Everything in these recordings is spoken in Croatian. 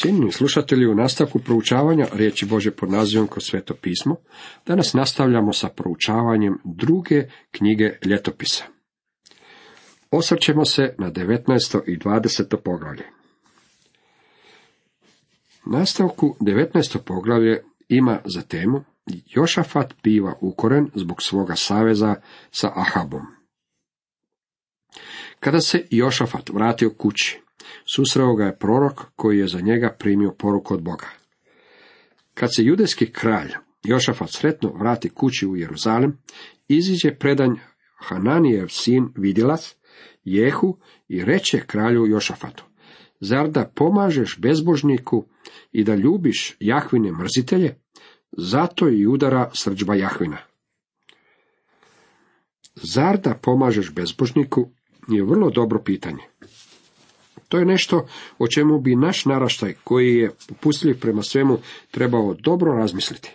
Cijenjeni slušatelji, u nastavku proučavanja riječi Bože pod nazivom kroz sveto pismo, danas nastavljamo sa proučavanjem druge knjige ljetopisa. Osvrćemo se na 19. i 20. poglavlje. Nastavku 19. poglavlje ima za temu Jošafat biva ukoren zbog svoga saveza sa Ahabom. Kada se Jošafat vratio kući, susreo ga je prorok koji je za njega primio poruku od Boga. Kad se judejski kralj Jošafat sretno vrati kući u Jeruzalem, iziđe predanj Hananijev sin Vidilac, Jehu i reče kralju Jošafatu, zar da pomažeš bezbožniku i da ljubiš Jahvine mrzitelje, zato i udara srđba Jahvina. Zar da pomažeš bezbožniku je vrlo dobro pitanje. To je nešto o čemu bi naš naraštaj, koji je popustljiv prema svemu, trebao dobro razmisliti.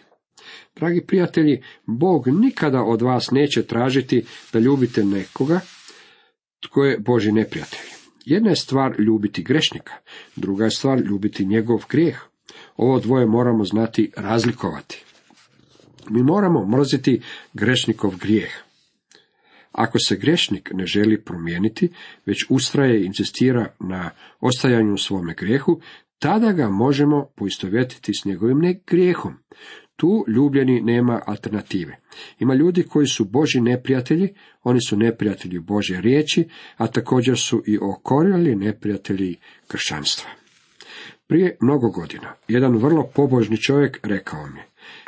Dragi prijatelji, Bog nikada od vas neće tražiti da ljubite nekoga tko je Boži neprijatelj. Jedna je stvar ljubiti grešnika, druga je stvar ljubiti njegov grijeh. Ovo dvoje moramo znati razlikovati. Mi moramo mrziti grešnikov grijeh. Ako se grešnik ne želi promijeniti, već ustraje i insistira na ostajanju u svome grijehu, tada ga možemo poistovjetiti s njegovim grijehom. Tu ljubljeni nema alternative. Ima ljudi koji su Boži neprijatelji, oni su neprijatelji Bože riječi, a također su i okorjeli neprijatelji kršćanstva. Prije mnogo godina, jedan vrlo pobožni čovjek rekao mi,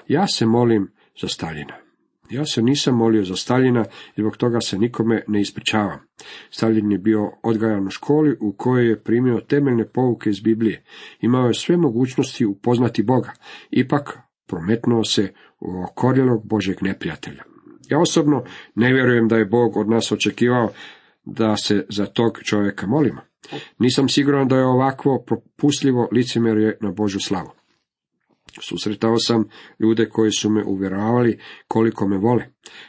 ja se molim za Staljina. Ja se nisam molio za Staljina i zbog toga se nikome ne ispričavam. Stalin je bio odgajan u školi u kojoj je primio temeljne pouke iz Biblije. Imao je sve mogućnosti upoznati Boga. Ipak prometnuo se u okorjelog Božeg neprijatelja. Ja osobno ne vjerujem da je Bog od nas očekivao da se za tog čovjeka molimo. Nisam siguran da je ovakvo propustljivo licemjerje na Božu slavu. Susretao sam ljude koji su me uvjeravali koliko me vole.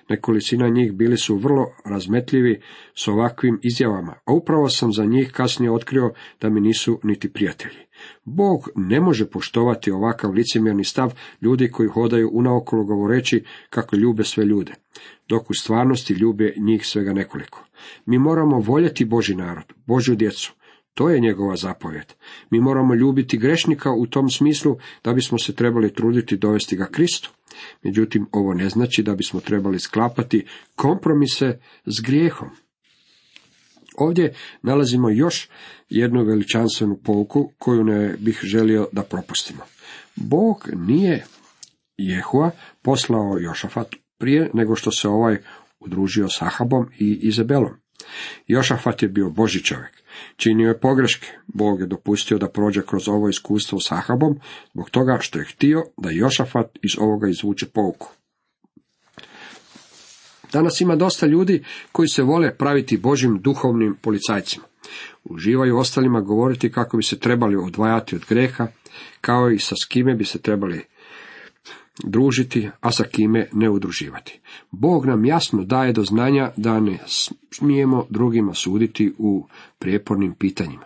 Nekolicina njih bili su vrlo razmetljivi s ovakvim izjavama, a upravo sam za njih kasnije otkrio da mi nisu niti prijatelji. Bog ne može poštovati ovakav licemjerni stav ljudi koji hodaju unaokolo govoreći kako ljube sve ljude, dok u stvarnosti ljube njih svega nekoliko. Mi moramo voljeti Boži narod, Božju djecu, to je njegova zapovjed. Mi moramo ljubiti grešnika u tom smislu da bismo se trebali truditi dovesti ga Kristu. Međutim, ovo ne znači da bismo trebali sklapati kompromise s grijehom. Ovdje nalazimo još jednu veličanstvenu pouku koju ne bih želio da propustimo. Bog nije Jehua poslao Jošafatu prije nego što se ovaj udružio s Ahabom i Izabelom. Jošafat je bio Boži čovjek. Činio je pogreške. Bog je dopustio da prođe kroz ovo iskustvo s Ahabom, zbog toga što je htio da Jošafat iz ovoga izvuče pouku. Danas ima dosta ljudi koji se vole praviti Božim duhovnim policajcima. Uživaju ostalima govoriti kako bi se trebali odvajati od greha, kao i sa s kime bi se trebali družiti, a sa kime ne udruživati. Bog nam jasno daje do znanja da ne smijemo drugima suditi u prijepornim pitanjima.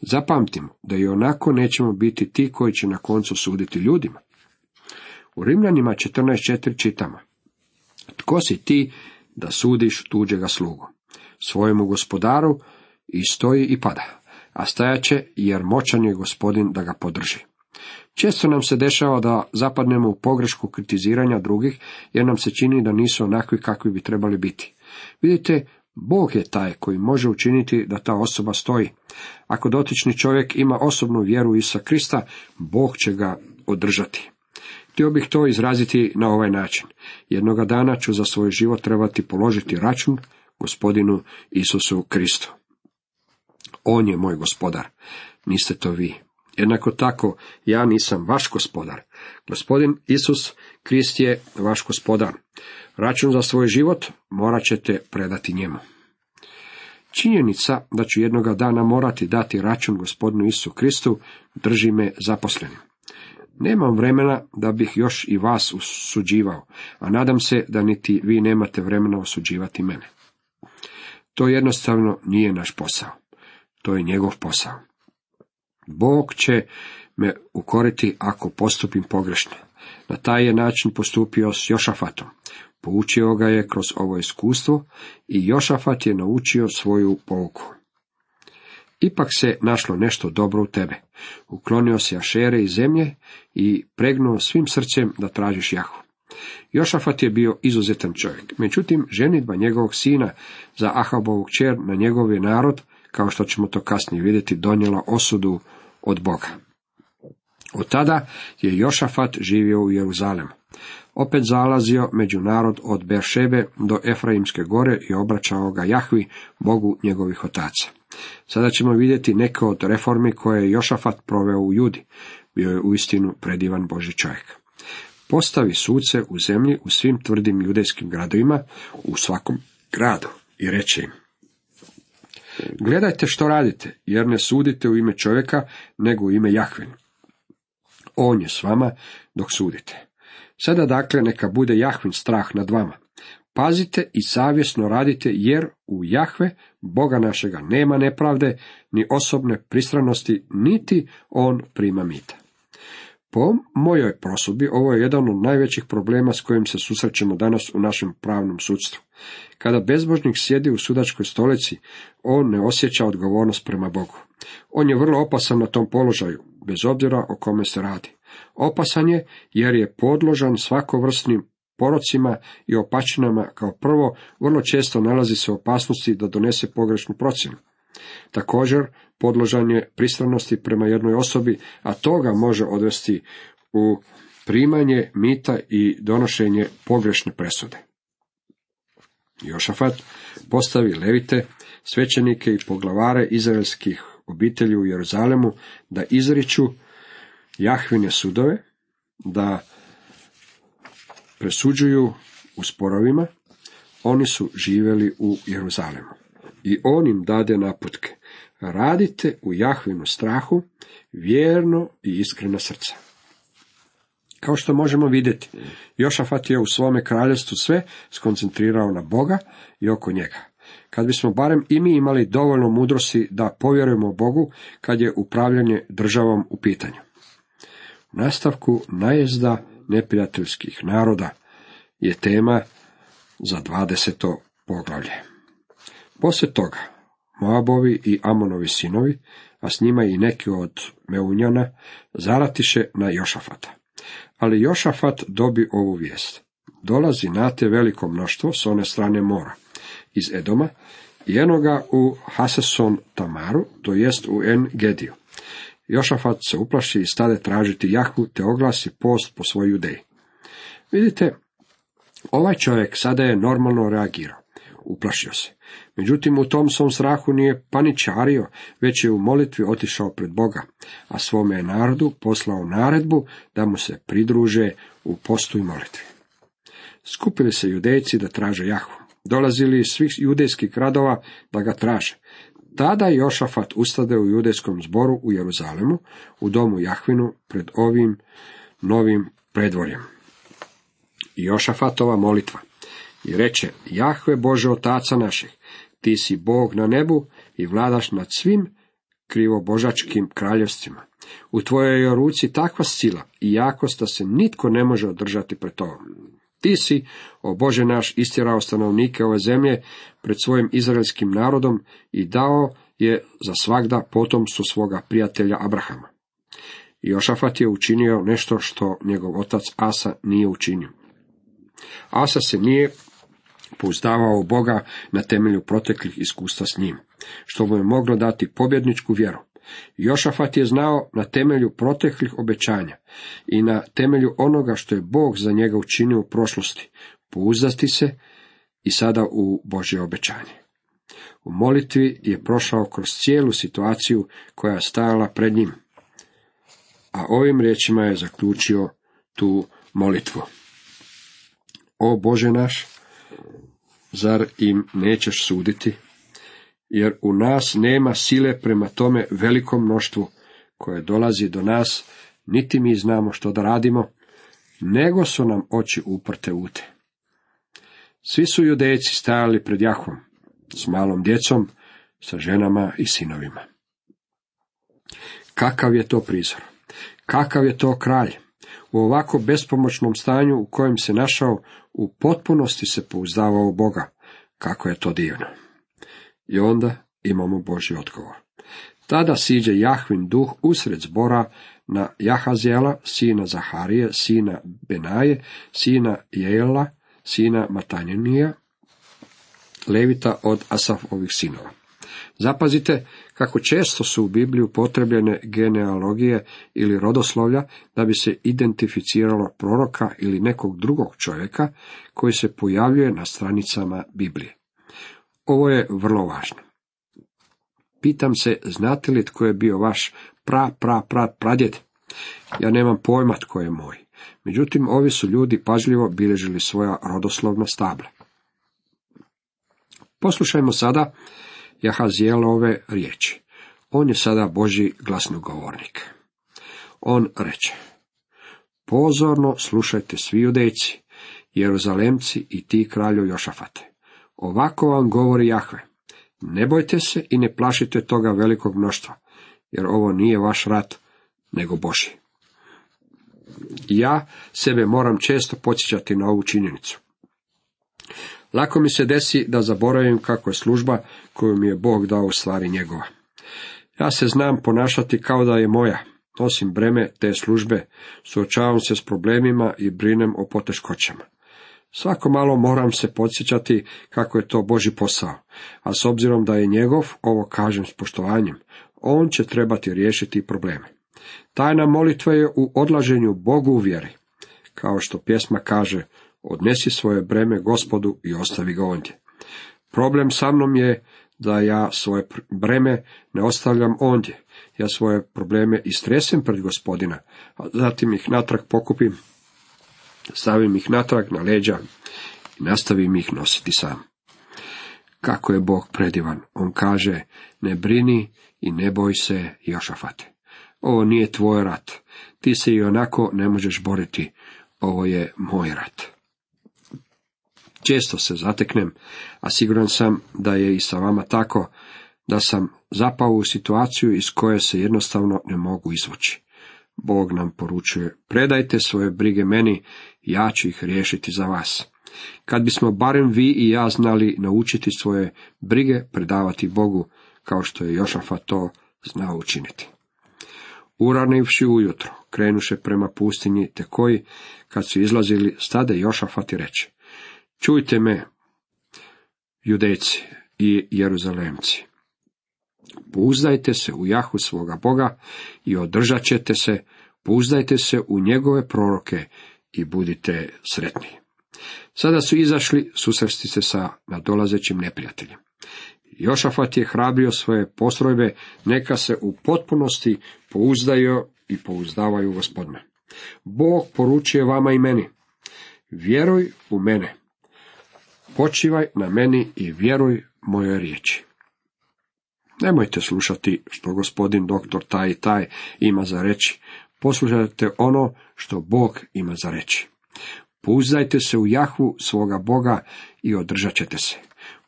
Zapamtimo da i onako nećemo biti ti koji će na koncu suditi ljudima. U Rimljanima 14.4 čitamo. Tko si ti da sudiš tuđega slugu? Svojemu gospodaru i stoji i pada, a stajaće jer moćan je gospodin da ga podrži. Često nam se dešava da zapadnemo u pogrešku kritiziranja drugih, jer nam se čini da nisu onakvi kakvi bi trebali biti. Vidite, Bog je taj koji može učiniti da ta osoba stoji. Ako dotični čovjek ima osobnu vjeru Isa Krista, Bog će ga održati. Htio bih to izraziti na ovaj način. Jednoga dana ću za svoj život trebati položiti račun gospodinu Isusu Kristu. On je moj gospodar, niste to vi. Jednako tako, ja nisam vaš gospodar. Gospodin Isus Krist je vaš gospodar. Račun za svoj život morat ćete predati njemu. Činjenica da ću jednoga dana morati dati račun gospodinu Isu Kristu drži me zaposlenim. Nemam vremena da bih još i vas osuđivao, a nadam se da niti vi nemate vremena osuđivati mene. To jednostavno nije naš posao. To je njegov posao. Bog će me ukoriti ako postupim pogrešno. Na taj je način postupio s Jošafatom. Poučio ga je kroz ovo iskustvo i Jošafat je naučio svoju pouku. Ipak se našlo nešto dobro u tebe. Uklonio se Ašere iz zemlje i pregnuo svim srcem da tražiš Jahu. Jošafat je bio izuzetan čovjek. Međutim, ženitba njegovog sina za Ahabovog čer na njegov je narod, kao što ćemo to kasnije vidjeti, donijela osudu od Boga. Od tada je Jošafat živio u Jeruzalemu. Opet zalazio među narod od Beršebe do Efraimske gore i obraćao ga Jahvi, Bogu njegovih otaca. Sada ćemo vidjeti neke od reformi koje je Jošafat proveo u Judi. Bio je uistinu predivan Boži čovjek. Postavi suce u zemlji u svim tvrdim judejskim gradovima, u svakom gradu i reče im. Gledajte što radite, jer ne sudite u ime čovjeka, nego u ime Jahvin. On je s vama dok sudite. Sada dakle neka bude Jahvin strah nad vama. Pazite i savjesno radite, jer u Jahve, Boga našega, nema nepravde, ni osobne pristranosti, niti on prima mita. Po mojoj prosudbi, ovo je jedan od najvećih problema s kojim se susrećemo danas u našem pravnom sudstvu. Kada bezbožnik sjedi u sudačkoj stolici, on ne osjeća odgovornost prema Bogu. On je vrlo opasan na tom položaju, bez obzira o kome se radi. Opasan je jer je podložan svakovrsnim porocima i opačinama kao prvo vrlo često nalazi se opasnosti da donese pogrešnu procjenu. Također, podložan je pristranosti prema jednoj osobi, a toga može odvesti u primanje mita i donošenje pogrešne presude. Jošafat postavi levite, svećenike i poglavare izraelskih obitelji u Jeruzalemu da izriču Jahvine sudove, da presuđuju u sporovima, oni su živjeli u Jeruzalemu. I on im dade naputke. Radite u Jahvinu strahu, vjerno i iskrena srca. Kao što možemo vidjeti, Jošafat je u svome kraljestvu sve skoncentrirao na Boga i oko njega. Kad bismo barem i mi imali dovoljno mudrosti da povjerujemo Bogu kad je upravljanje državom u pitanju. U nastavku najezda neprijateljskih naroda je tema za 20. poglavlje. Poslije toga, Moabovi i Amonovi sinovi, a s njima i neki od Meunjana, zaratiše na Jošafata. Ali Jošafat dobi ovu vijest. Dolazi nate veliko mnoštvo s one strane mora, iz Edoma, i enoga u Haseson Tamaru, to jest u En Gediju. Jošafat se uplaši i stade tražiti Jahvu, te oglasi post po svoj judeji. Vidite, ovaj čovjek sada je normalno reagirao. Uplašio se. Međutim, u tom svom strahu nije paničario, već je u molitvi otišao pred Boga, a svome je narodu poslao naredbu da mu se pridruže u postu i molitvi. Skupili se judejci da traže Jahvu. Dolazili iz svih judejskih gradova da ga traže. Tada Jošafat ustade u judejskom zboru u Jeruzalemu, u domu Jahvinu, pred ovim novim predvorjem. Jošafatova molitva. I reče, Jahve Bože otaca naših, ti si Bog na nebu i vladaš nad svim krivobožačkim kraljevstvima. U tvojoj je ruci takva sila i jakost da se nitko ne može održati pred tobom. Ti si, o Bože naš, istirao stanovnike ove zemlje pred svojim izraelskim narodom i dao je za svagda potomstvo svoga prijatelja Abrahama. Jošafat je učinio nešto što njegov otac Asa nije učinio. Asa se nije pouzdavao Boga na temelju proteklih iskustva s njim, što mu je moglo dati pobjedničku vjeru. Jošafat je znao na temelju proteklih obećanja i na temelju onoga što je Bog za njega učinio u prošlosti, pouzdati se i sada u Božje obećanje. U molitvi je prošao kroz cijelu situaciju koja je stajala pred njim, a ovim riječima je zaključio tu molitvu. O Bože naš, zar im nećeš suditi? jer u nas nema sile prema tome velikom mnoštvu koje dolazi do nas, niti mi znamo što da radimo, nego su nam oči uprte ute. Svi su judejci stajali pred Jahom, s malom djecom, sa ženama i sinovima. Kakav je to prizor? Kakav je to kralj? U ovako bespomoćnom stanju u kojem se našao, u potpunosti se pouzdavao Boga. Kako je to divno. I onda imamo Boži odgovor. Tada siđe Jahvin duh usred zbora na Jahazijela, sina Zaharije, sina Benaje, sina Jela, sina Matanjenija, Levita od Asafovih sinova. Zapazite kako često su u Bibliji upotrebljene genealogije ili rodoslovlja da bi se identificiralo proroka ili nekog drugog čovjeka koji se pojavljuje na stranicama Biblije. Ovo je vrlo važno. Pitam se, znate li tko je bio vaš pra, pra, pra, pradjed? Ja nemam pojma tko je moj. Međutim, ovi su ljudi pažljivo bilježili svoja rodoslovna stabla. Poslušajmo sada Jahazijelove riječi. On je sada Boži glasnogovornik. On reče, pozorno slušajte svi judejci, jeruzalemci i ti kralju Jošafate. Ovako vam govori Jahve, ne bojte se i ne plašite toga velikog mnoštva, jer ovo nije vaš rat, nego Boži. Ja sebe moram često podsjećati na ovu činjenicu. Lako mi se desi da zaboravim kako je služba koju mi je Bog dao u stvari njegova. Ja se znam ponašati kao da je moja, nosim breme te službe, suočavam se s problemima i brinem o poteškoćama. Svako malo moram se podsjećati kako je to Boži posao, a s obzirom da je njegov, ovo kažem s poštovanjem, on će trebati riješiti probleme. Tajna molitva je u odlaženju Bogu u vjeri. Kao što pjesma kaže, odnesi svoje breme gospodu i ostavi ga ondje. Problem sa mnom je da ja svoje breme ne ostavljam ondje. Ja svoje probleme istresem pred gospodina, a zatim ih natrag pokupim, stavim ih natrag na leđa i nastavim ih nositi sam. Kako je Bog predivan, on kaže, ne brini i ne boj se Jošafate. Ovo nije tvoj rat, ti se i onako ne možeš boriti, ovo je moj rat. Često se zateknem, a siguran sam da je i sa vama tako, da sam zapao u situaciju iz koje se jednostavno ne mogu izvući. Bog nam poručuje, predajte svoje brige meni, ja ću ih riješiti za vas. Kad bismo barem vi i ja znali naučiti svoje brige predavati Bogu, kao što je Jošafa to znao učiniti. Uranivši ujutro, krenuše prema pustinji, te koji, kad su izlazili, stade Jošafat i reče, čujte me, judejci i jeruzalemci, pouzdajte se u jahu svoga Boga i održat ćete se, pouzdajte se u njegove proroke i budite sretni. Sada su izašli susresti se sa nadolazećim neprijateljem. Jošafat je hrabrio svoje postrojbe, neka se u potpunosti pouzdaju i pouzdavaju gospodine. Bog poručuje vama i meni, vjeruj u mene, počivaj na meni i vjeruj mojoj riječi. Nemojte slušati što gospodin doktor taj i taj ima za reći, poslušajte ono što Bog ima za reći. Pouzdajte se u Jahvu svoga Boga i održat ćete se.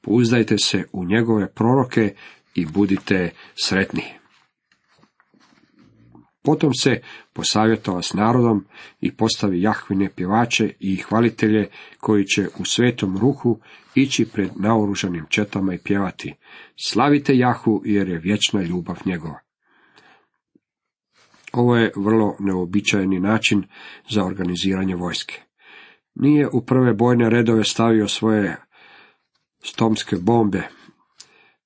Pouzdajte se u njegove proroke i budite sretni. Potom se posavjetovao s narodom i postavi Jahvine pjevače i hvalitelje koji će u svetom ruhu ići pred naoružanim četama i pjevati. Slavite Jahu jer je vječna ljubav njegova. Ovo je vrlo neobičajeni način za organiziranje vojske. Nije u prve bojne redove stavio svoje stomske bombe,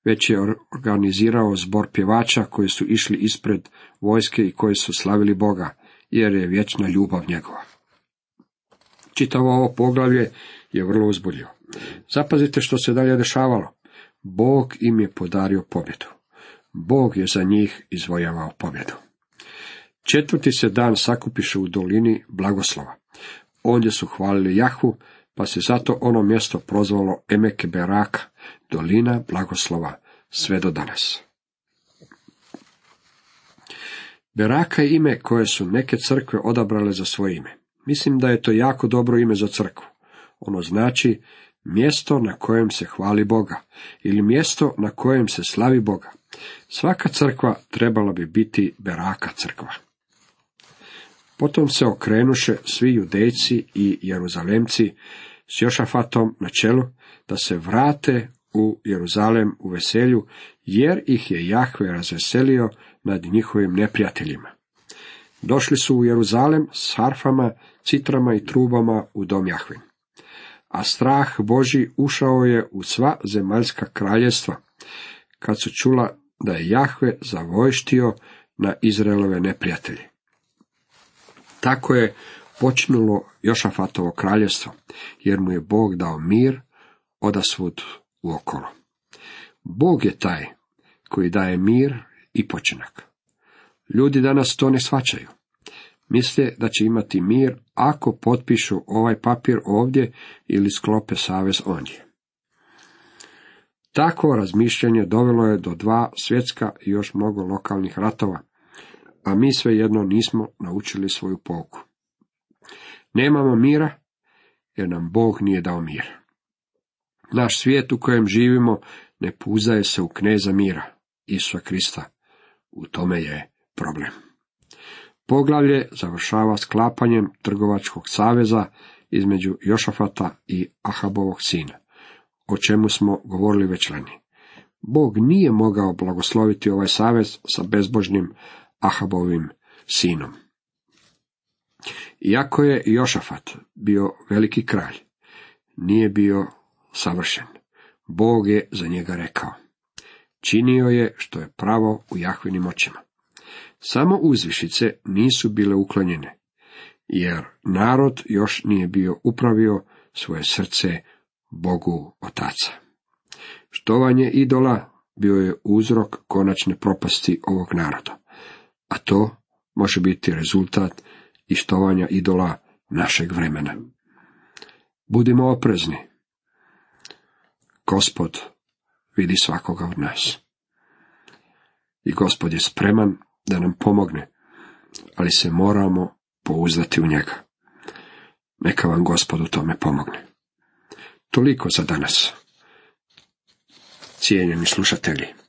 već je organizirao zbor pjevača koji su išli ispred vojske i koji su slavili Boga, jer je vječna ljubav njegova. Čitavo ovo poglavlje je vrlo uzbudljivo. Zapazite što se dalje dešavalo. Bog im je podario pobjedu. Bog je za njih izvojavao pobjedu. Četvrti se dan sakupiše u dolini blagoslova. Ondje su hvalili Jahvu, pa se zato ono mjesto prozvalo Emeke Beraka, dolina blagoslova, sve do danas. Beraka je ime koje su neke crkve odabrale za svoje ime. Mislim da je to jako dobro ime za crkvu. Ono znači mjesto na kojem se hvali Boga ili mjesto na kojem se slavi Boga. Svaka crkva trebala bi biti beraka crkva. Potom se okrenuše svi judejci i jeruzalemci s Jošafatom na čelu da se vrate u Jeruzalem u veselju, jer ih je Jahve razveselio nad njihovim neprijateljima. Došli su u Jeruzalem s harfama, citrama i trubama u dom Jahvin. A strah Boži ušao je u sva zemaljska kraljestva, kad su čula da je Jahve zavojštio na Izraelove neprijatelje. Tako je počnulo Jošafatovo kraljestvo, jer mu je Bog dao mir odasvud uokolo. Bog je taj koji daje mir i počinak. Ljudi danas to ne svačaju. Misle da će imati mir ako potpišu ovaj papir ovdje ili sklope savez ondje. Takvo razmišljanje dovelo je do dva svjetska i još mnogo lokalnih ratova, a mi svejedno nismo naučili svoju pouku. Nemamo mira, jer nam Bog nije dao mir. Naš svijet u kojem živimo ne puzaje se u kneza mira, Isusa Krista. U tome je problem. Poglavlje završava sklapanjem trgovačkog saveza između Jošafata i Ahabovog sina, o čemu smo govorili već lani. Bog nije mogao blagosloviti ovaj savez sa bezbožnim Ahabovim sinom. Iako je Jošafat bio veliki kralj, nije bio savršen. Bog je za njega rekao. Činio je što je pravo u Jahvinim očima. Samo uzvišice nisu bile uklonjene, jer narod još nije bio upravio svoje srce Bogu Otaca. Štovanje idola bio je uzrok konačne propasti ovog naroda, a to može biti rezultat i štovanja idola našeg vremena. Budimo oprezni. Gospod vidi svakoga od nas. I gospod je spreman da nam pomogne, ali se moramo pouzdati u njega. Neka vam gospod u tome pomogne. Toliko za danas. Cijenjeni slušatelji.